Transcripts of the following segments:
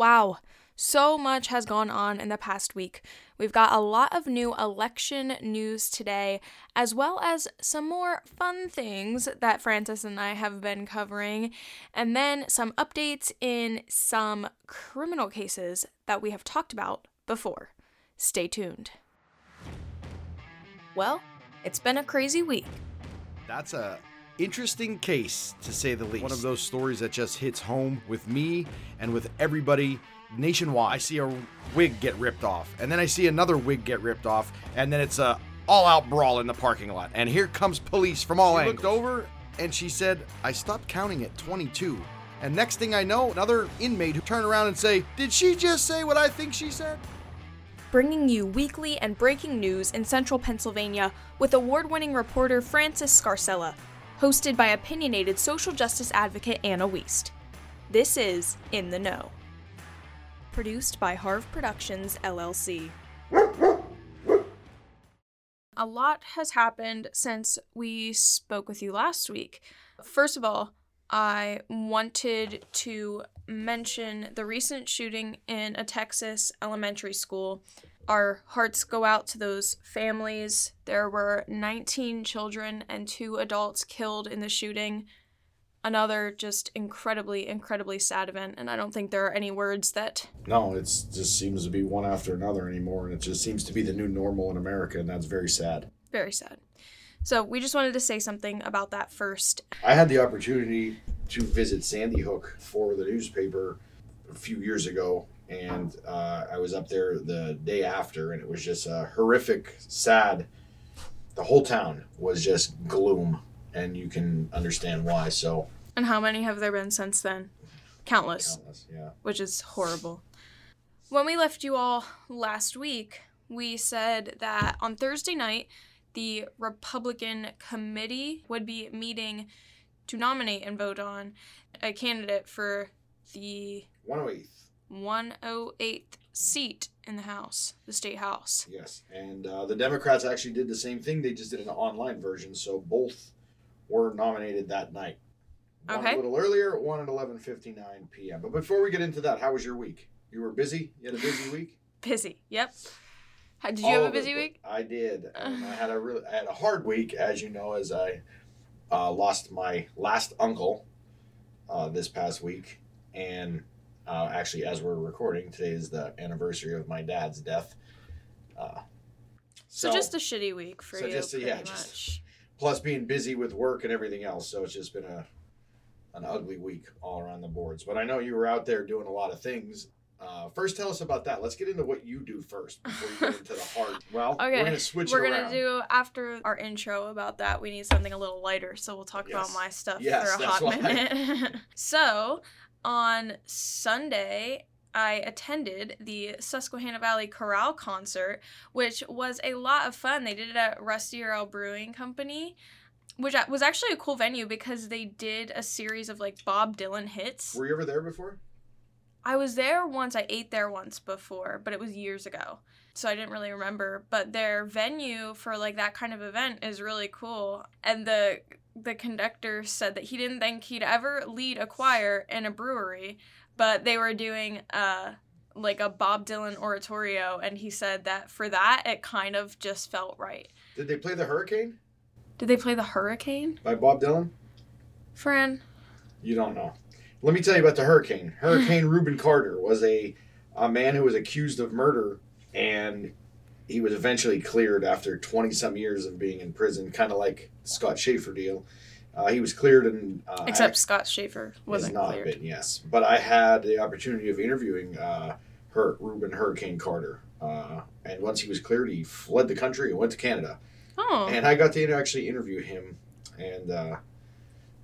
Wow, so much has gone on in the past week. We've got a lot of new election news today, as well as some more fun things that Francis and I have been covering, and then some updates in some criminal cases that we have talked about before. Stay tuned. Well, it's been a crazy week. That's a interesting case to say the least. One of those stories that just hits home with me and with everybody nationwide. I see a wig get ripped off, and then I see another wig get ripped off, and then it's a all-out brawl in the parking lot. And here comes police from all she angles. looked over and she said, "I stopped counting at 22." And next thing I know, another inmate who turned around and say, "Did she just say what I think she said?" Bringing you weekly and breaking news in central Pennsylvania with award winning reporter Francis Scarcella, hosted by opinionated social justice advocate Anna Wiest. This is In the Know produced by Harv Productions LLC. A lot has happened since we spoke with you last week. First of all, I wanted to mention the recent shooting in a Texas elementary school. Our hearts go out to those families. There were 19 children and two adults killed in the shooting another just incredibly incredibly sad event and i don't think there are any words that no it just seems to be one after another anymore and it just seems to be the new normal in america and that's very sad very sad so we just wanted to say something about that first i had the opportunity to visit sandy hook for the newspaper a few years ago and uh, i was up there the day after and it was just a horrific sad the whole town was just gloom and you can understand why. So. And how many have there been since then? Countless. Countless, yeah. Which is horrible. When we left you all last week, we said that on Thursday night, the Republican committee would be meeting to nominate and vote on a candidate for the 108th 108th seat in the House, the state House. Yes, and uh, the Democrats actually did the same thing. They just did an online version, so both were nominated that night. One okay. a little earlier, one at 11:59 p.m. But before we get into that, how was your week? You were busy. You had a busy week. busy. Yep. How, did you All have a busy week? I did. I had a really, I had a hard week, as you know, as I uh, lost my last uncle uh, this past week, and uh, actually, as we're recording, today is the anniversary of my dad's death. Uh, so, so, just a shitty week for so you, just, pretty yeah, much. Just, plus being busy with work and everything else. So it's just been a an ugly week all around the boards. But I know you were out there doing a lot of things. Uh, first, tell us about that. Let's get into what you do first before you get into the heart. Well, okay. we're going to switch We're going to do, after our intro about that, we need something a little lighter. So we'll talk yes. about my stuff yes, for a hot why. minute. so, on Sunday, I attended the Susquehanna Valley Chorale concert, which was a lot of fun. They did it at Rusty Rail Brewing Company, which was actually a cool venue because they did a series of like Bob Dylan hits. Were you ever there before? I was there once. I ate there once before, but it was years ago. So I didn't really remember, but their venue for like that kind of event is really cool. And the the conductor said that he didn't think he'd ever lead a choir in a brewery, but they were doing uh like a Bob Dylan oratorio and he said that for that it kind of just felt right. Did they play the Hurricane? Did they play the Hurricane? By Bob Dylan? Fran. You don't know. Let me tell you about the Hurricane. Hurricane Rubin Carter was a a man who was accused of murder and he was eventually cleared after 20 some years of being in prison, kind of like Scott Shafer deal. Uh, he was cleared and uh, except Scott Shafer wasn't not cleared. Been, yes, but I had the opportunity of interviewing uh, her Rubin Hurricane Carter, uh, and once he was cleared, he fled the country and went to Canada. Oh. And I got to actually interview him, and uh,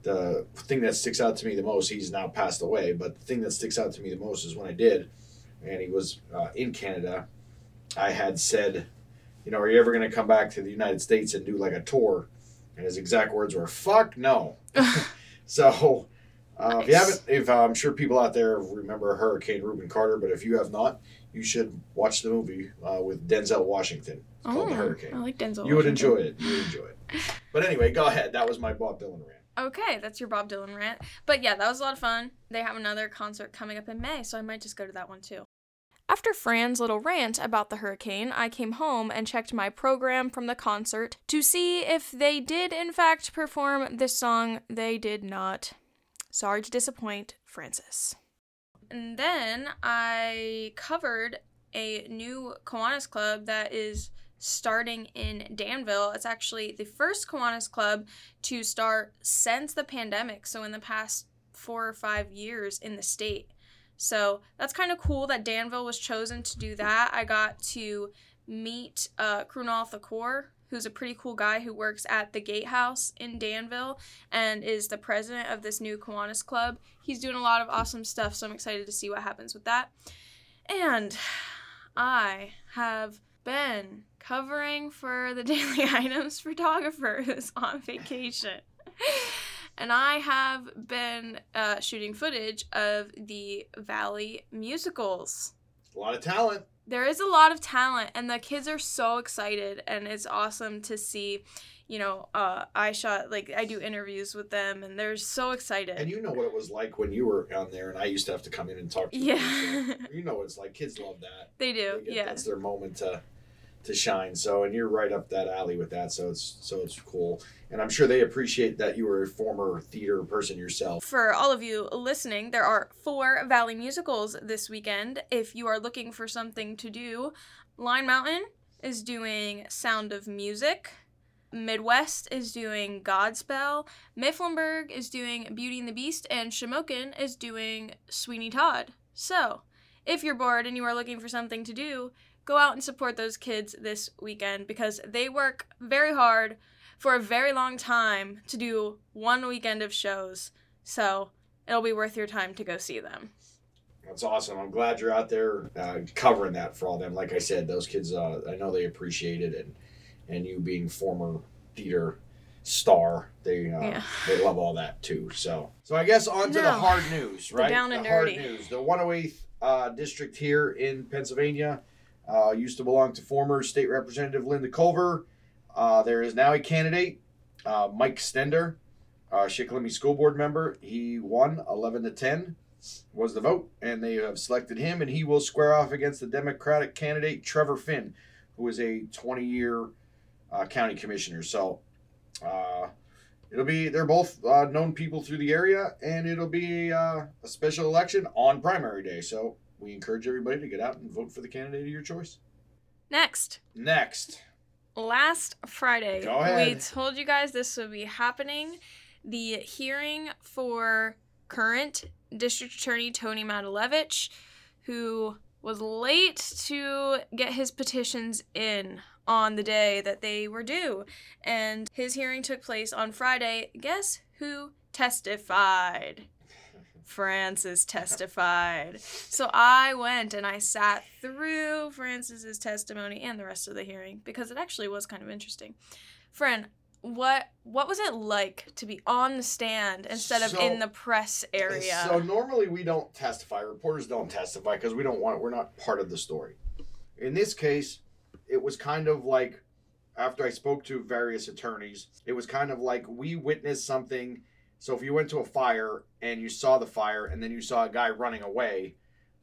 the thing that sticks out to me the most, he's now passed away, but the thing that sticks out to me the most is when I did, and he was uh, in Canada. I had said, you know, are you ever going to come back to the United States and do like a tour? And his exact words were, "Fuck no." so, uh, nice. if you haven't, if uh, I'm sure people out there remember Hurricane Rubin Carter, but if you have not, you should watch the movie uh, with Denzel Washington. It's oh, called The oh, Hurricane. I like Denzel. You would enjoy it. You would enjoy it. But anyway, go ahead. That was my Bob Dylan rant. Okay, that's your Bob Dylan rant. But yeah, that was a lot of fun. They have another concert coming up in May, so I might just go to that one too. After Fran's little rant about the hurricane, I came home and checked my program from the concert to see if they did, in fact, perform this song. They did not. Sorry to disappoint, Francis. And then I covered a new Kiwanis club that is starting in Danville. It's actually the first Kiwanis club to start since the pandemic, so in the past four or five years in the state. So that's kind of cool that Danville was chosen to do that. I got to meet uh, Krunal Thakur, who's a pretty cool guy who works at the Gatehouse in Danville and is the president of this new Kiwanis Club. He's doing a lot of awesome stuff, so I'm excited to see what happens with that. And I have been covering for the Daily Items photographer who's on vacation. and I have been uh, shooting footage of the Valley musicals. A lot of talent. There is a lot of talent, and the kids are so excited, and it's awesome to see. You know, uh, I shot like I do interviews with them, and they're so excited. And you know what it was like when you were on there, and I used to have to come in and talk to you. Yeah. You know what it's like. Kids love that. they do, They get- yeah. That's their moment to to shine. So, and you're right up that alley with that. So it's so it's cool, and I'm sure they appreciate that you were a former theater person yourself. For all of you listening, there are four Valley musicals this weekend. If you are looking for something to do, Line Mountain is doing Sound of Music. Midd-West is doing Godspell. Mifflinburg is doing Beauty and the Beast. And Shamokin is doing Sweeney Todd. So, if you're bored and you are looking for something to do, go out and support those kids this weekend because they work very hard for a very long time to do one weekend of shows. So it'll be worth your time to go see them. That's awesome. I'm glad you're out there uh, covering that for all them. Like I said, those kids, uh, I know they appreciate it, and and you being former theater star, they uh, Yeah. they love all that too. So so I guess on to the hard news, right? down and the hard news. The 108th uh, district here in Pennsylvania uh, used to belong to former state representative Lynda Culver. Uh, there is now a candidate, uh, Mike Stender, uh, Shikellamy school board member. He won 11 to 10 was the vote, and they have selected him, and he will square off against the Democratic candidate Trevor Finn, who is a 20-year uh, county commissioner. So, uh, it'll be they're both uh, known people through the area, and it'll be a special election on primary day. So, we encourage everybody to get out and vote for the candidate of your choice. Next, Next, last Friday, we told you guys this would be happening. The hearing for current District Attorney Tony Matulewicz, who was late to get his petitions in on the day that they were due. And his hearing took place on Friday. Guess who testified? Francis testified. So I went and I sat through Francis's testimony and the rest of the hearing because it actually was kind of interesting. Friend, what what was it like to be on the stand instead of So- in the press area? So normally we don't testify. Reporters don't testify because we don't want. We're not part of the story. In this case, it was kind of like after I spoke to various attorneys, it was kind of like we witnessed something. So if you went to a fire and you saw the fire and then you saw a guy running away,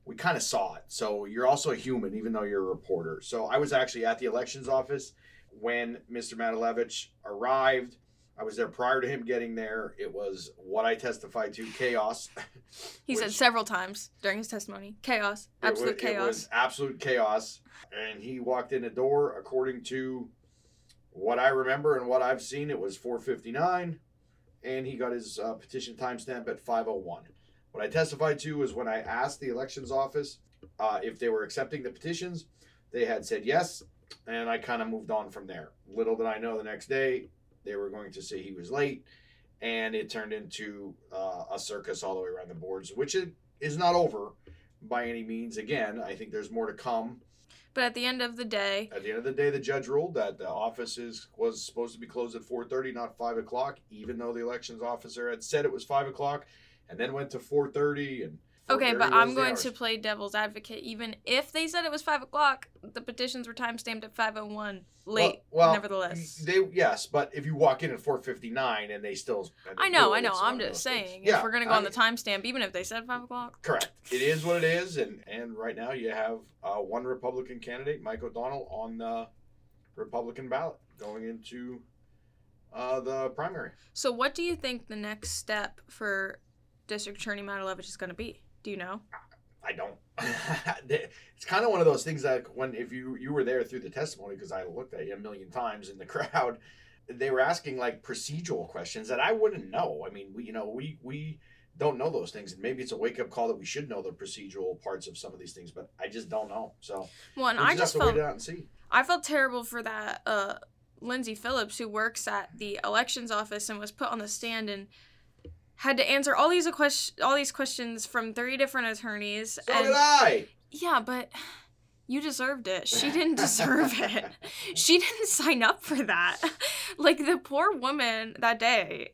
we kind of saw it. So you're also a human, even though you're a reporter. So I was actually at the elections office when Mr. Matulewicz arrived. I was there prior to him getting there. It was what I testified to chaos. he said several times during his testimony, chaos, It wa- absolute It was absolute chaos. And he walked in the door, according to what I remember and what I've seen, it was 459. And he got his uh, petition timestamp at 501. What I testified to was when I asked the elections office uh, if they were accepting the petitions, they had said yes. And I kind of moved on from there. Little did I know the next day, they were going to say he was late. And it turned into uh, a circus all the way around the boards, which it is not over by any means. Again, I think there's more to come. But at the end of the day, At the end of the day, the judge ruled that the office was supposed to be closed at 4:30, not 5 o'clock, even though the elections officer had said it was 5 o'clock, and then went to 4:30. And Okay, but I'm going hours. to play devil's advocate. Even if they said it was five o'clock, the petitions were time stamped at five o one. Late, Well, well, nevertheless. They yes, but if you walk in at four fifty nine and they still, and I know, I know. I'm just those things. saying, Yeah, if we're gonna go I- on the timestamp, even if they said five o'clock. Correct. It is what it is, and and right now you have uh, one Republican candidate, Mike O'Donnell, on the Republican ballot going into uh, the primary. So, what do you think the next step for District Attorney Matulewicz is going to be? Do you know? I don't. it's kind of one of those things that when if you you were there through the testimony because I looked at you a million times in the crowd, they were asking like procedural questions that I wouldn't know. I mean, we you know we we don't know those things, and maybe it's a wake up call that we should know the procedural parts of some of these things, but I just don't know. So Well, and I just felt wait out and see. I felt terrible for that uh, Lindsay Phillips who works at the elections office and was put on the stand and had to answer all these question all these questions from three different attorneys. So and did I. yeah, but you deserved it. She didn't deserve it. She didn't sign up for that. Like the poor woman that day.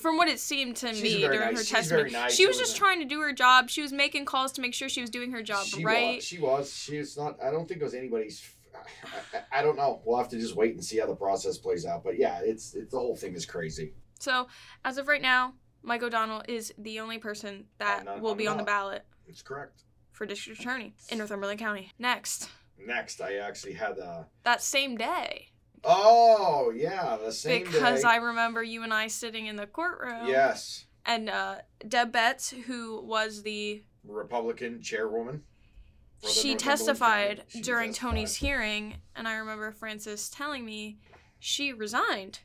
From what it seemed to She's me during nice- her she's testimony, nice. she was was just a- trying to do her job. She was making calls to make sure she was doing her job she right. Was, she was. She's not. I don't think it was anybody's. I, I, I don't know. We'll have to just wait and see how the process plays out. But yeah, it's it's the whole thing is crazy. So, as of right now, Mike O'Donnell is the only person that the- will be on the ballot It's correct. for district attorney in Northumberland County. Next, Next, I actually had uh that same day, Oh yeah, the same day because day. I remember you and I sitting in the courtroom. yes, And uh, Deb Betts, who was the Republican chairwoman. for the she Northumberland testified County. She during testified. Tony's hearing, and I remember Francis telling me she resigned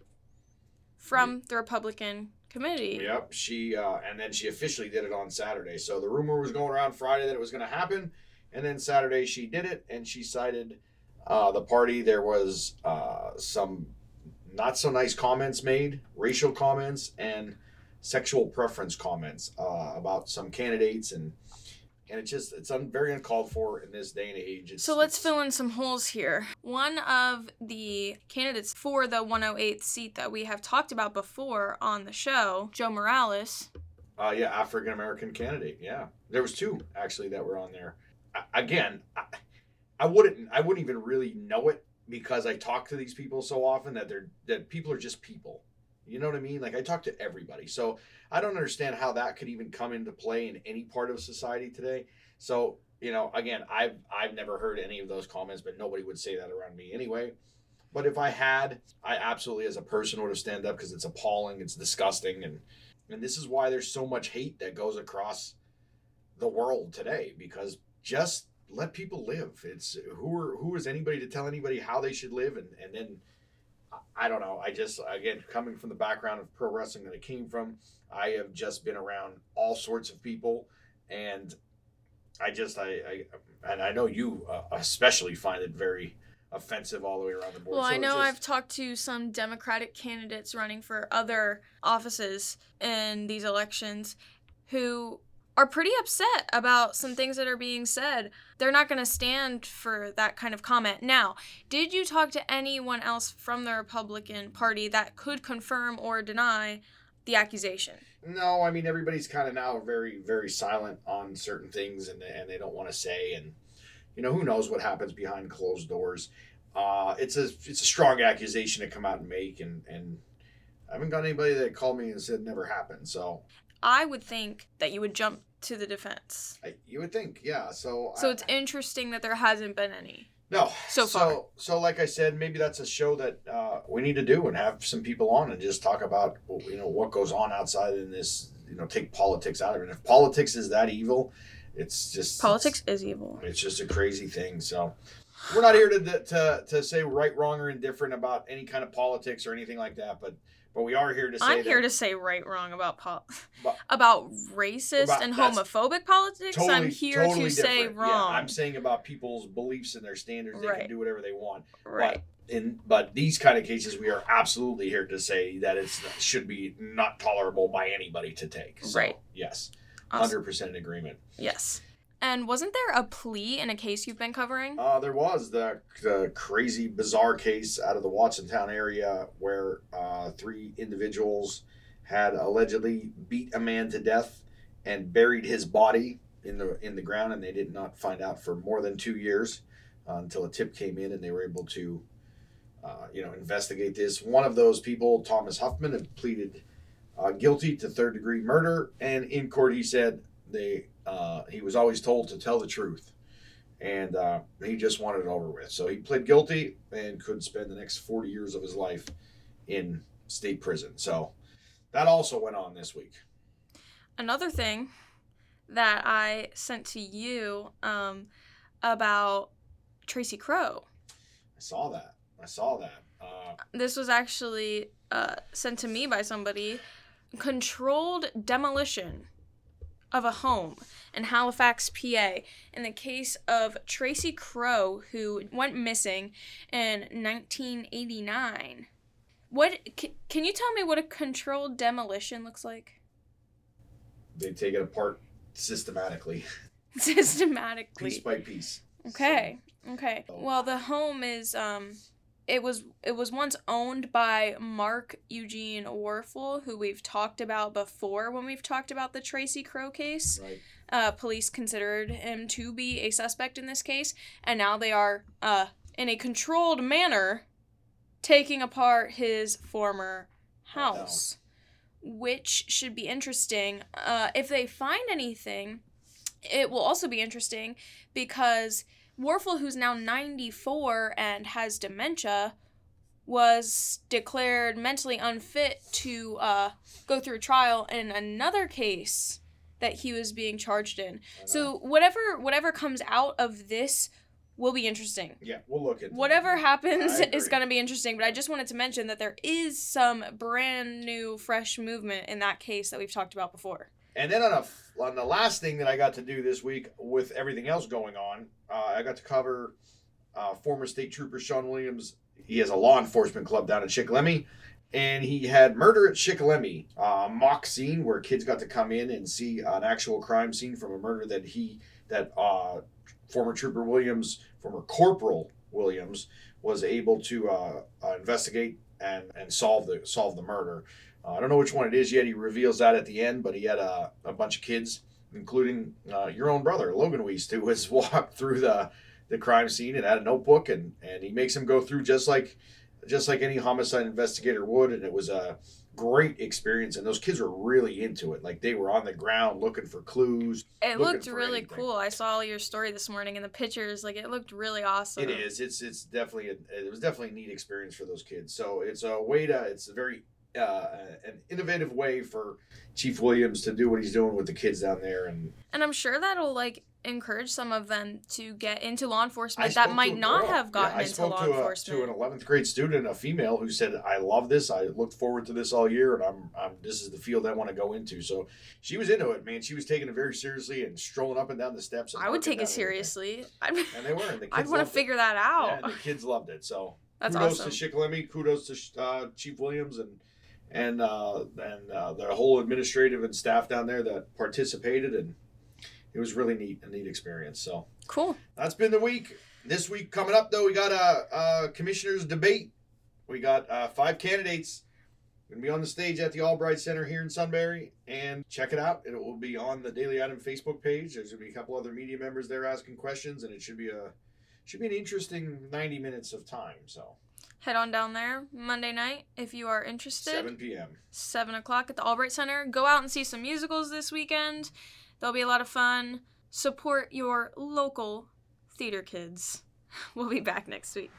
from the Republican committee. Yep, she uh, and then she officially did it on Saturday. So the rumor was going around Friday that it was going to happen, and then Saturday she did it, and she cited uh, the party. There was uh, some not so nice comments made, racial comments, and sexual preference comments uh, about some candidates, and and it's just it's un- very uncalled for in this day and age. It's, So let's fill in some holes here. One of the candidates for the 108th seat that we have talked about before on the show, Joe Morales, Uh, yeah, African American candidate. Yeah, there was two actually that were on there. I, again, I, I wouldn't, I wouldn't even really know it because I talk to these people so often that they're that people are just people. You know what I mean? Like I talk to everybody, so I don't understand how that could even come into play in any part of society today. So you know, again, I've I've never heard any of those comments, but nobody would say that around me anyway. But if I had, I absolutely, as a person, would have stand up because it's appalling, it's disgusting, and and this is why there's so much hate that goes across the world today because just let people live. It's who are who is anybody to tell anybody how they should live and and then I- don't know. I just again coming from the background of pro wrestling that I came from, I have just been around all sorts of people and I just I, I and I know you uh, especially find it very offensive all the way around the board. Well, So I know just- I've talked to some Democratic candidates running for other offices in these elections who are pretty upset about some things that are being said. They're not going to stand for that kind of comment. Now, did you talk to anyone else from the Republican Party that could confirm or deny the accusation? No, I mean everybody's kind of now very, very silent on certain things, and and they don't want to say, and you know who knows what happens behind closed doors. Uh, it's a it's a strong accusation to come out and make, and and I haven't got anybody that called me and said never happened. So I would think that you would jump to the defense. I, you would think, yeah. So So I- it's interesting that there hasn't been any. No. So far. So, so like I said, maybe that's a show that uh, we need to do and have some people on and just talk about you know what goes on outside in this. You know, take politics out of it. And if politics is that evil, it's just Politics is evil. It's, it's just a crazy thing. So we're not here to, to to say right, wrong, or indifferent about any kind of politics or anything like that. But but we are here to say I'm here to say right wrong about pol- But- about racist About- and homophobic politics. I'm here totally to say wrong. Yeah, I'm saying about people's beliefs and their standards. They Right. can do whatever they want. right. But in but these kind of cases, we are absolutely here to say that it should be not tolerable by anybody to take. So, Right. Yes. Awesome. Hundred percent in agreement. Yes. And wasn't there a plea in a case you've been covering? Uh, there was the, the crazy, bizarre case out of the Watsontown area where uh, three individuals had allegedly beat a man to death and buried his body in the in the ground, and they did not find out for more than two years uh, until a tip came in, and they were able to, uh, you know, investigate this. One of those people, Thomas Huffman, had pleaded uh, guilty to third degree murder, and in court he said they uh, he was always told to tell the truth, and uh, he just wanted it over with. So he pled guilty and could spend the next forty years of his life in state prison. So that also went on this week. Another thing that I sent to you um, about Tracy Kroh. I saw that. I saw that. Uh, This was actually uh, sent to me by somebody. Controlled demolition of a home in Halifax, PA, in the case of Tracy Kroh, who went missing in 1989. What c- can you tell me what a controlled demolition looks like? they take it apart systematically, Systematically. piece by piece. Okay. Okay. Well, the home is um it was it was once owned by Mark Eugene Warfel, who we've talked about before when we've talked about the Tracy Kroh case. Right. Uh, police considered him to be a suspect in this case, and now they are uh in a controlled manner taking apart his former house, which should be interesting. Uh, if they find anything, it will also be interesting because Warfel, who's now 94 and has dementia, was declared mentally unfit to uh, go through a trial in another case that he was being charged in. So whatever whatever comes out of this will be interesting. yeah, we'll look at Whatever happens is going to be interesting, but I just wanted to mention that there is some brand new, fresh movement in that case that we've talked about before. And then on a on the last thing that I got to do this week with everything else going on, uh, I got to cover uh, former state trooper Sean Williams. He has a law enforcement club down in Shikellamy, and he had murder at Shikellamy, mock scene where kids got to come in and see an actual crime scene from a murder that he that uh, former trooper Williams, former corporal Williams, was able to uh, uh, investigate and and solve the solve the murder. Uh, I don't know which one it is yet. He reveals that at the end, but he had a, a bunch of kids, including uh, your own brother, Logan Wiest, who has walked through the, the crime scene and had a notebook, and, and he makes him go through just like just like any homicide investigator would. And it was a great experience, and those kids were really into it. Like they were on the ground looking for clues. It looked really anything. cool. I saw your story this morning and the pictures. Like it looked really awesome. It is. It's it's definitely a, it was definitely a neat experience for those kids. So it's a way to it's a very uh, an innovative way for Chief Williams to do what he's doing with the kids down there. And And I'm sure that'll like encourage some of them to get into law enforcement that might not girl. have gotten Yeah, into law to a, enforcement. to an 11th grade student, a female, who said, "I love this. I looked forward to this all year, and I'm, I'm this is the field I want to go into." So she was into it, man. She was taking it very seriously and strolling up and down the steps. I would take it seriously. I'd, And they were. And the kids I'd want to it. figure that out. Yeah, the kids loved it. So That's kudos awesome. to Shikellamy. Kudos to uh, Chief Williams and and uh, and uh, the whole administrative and staff down there that participated, and it was really neat, a neat experience. So Cool. that's been the week. This week coming up though, we got a, a commissioners debate. We got uh, five candidates. Gonna be on the stage at the Albright Center here in Sunbury, and check it out. It will be on the Daily Item Facebook page. There's gonna be a couple other media members there asking questions, and it should be a should be an interesting 90 minutes of time. So Head on down there Monday night if you are interested. 7 p.m. Seven o'clock at the Albright Center. Go out and see some musicals this weekend. They'll be a lot of fun. Support your local theater kids. We'll be back next week.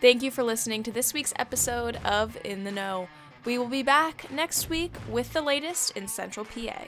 Thank you for listening to this week's episode of In the Know. We will be back next week with the latest in Central PA.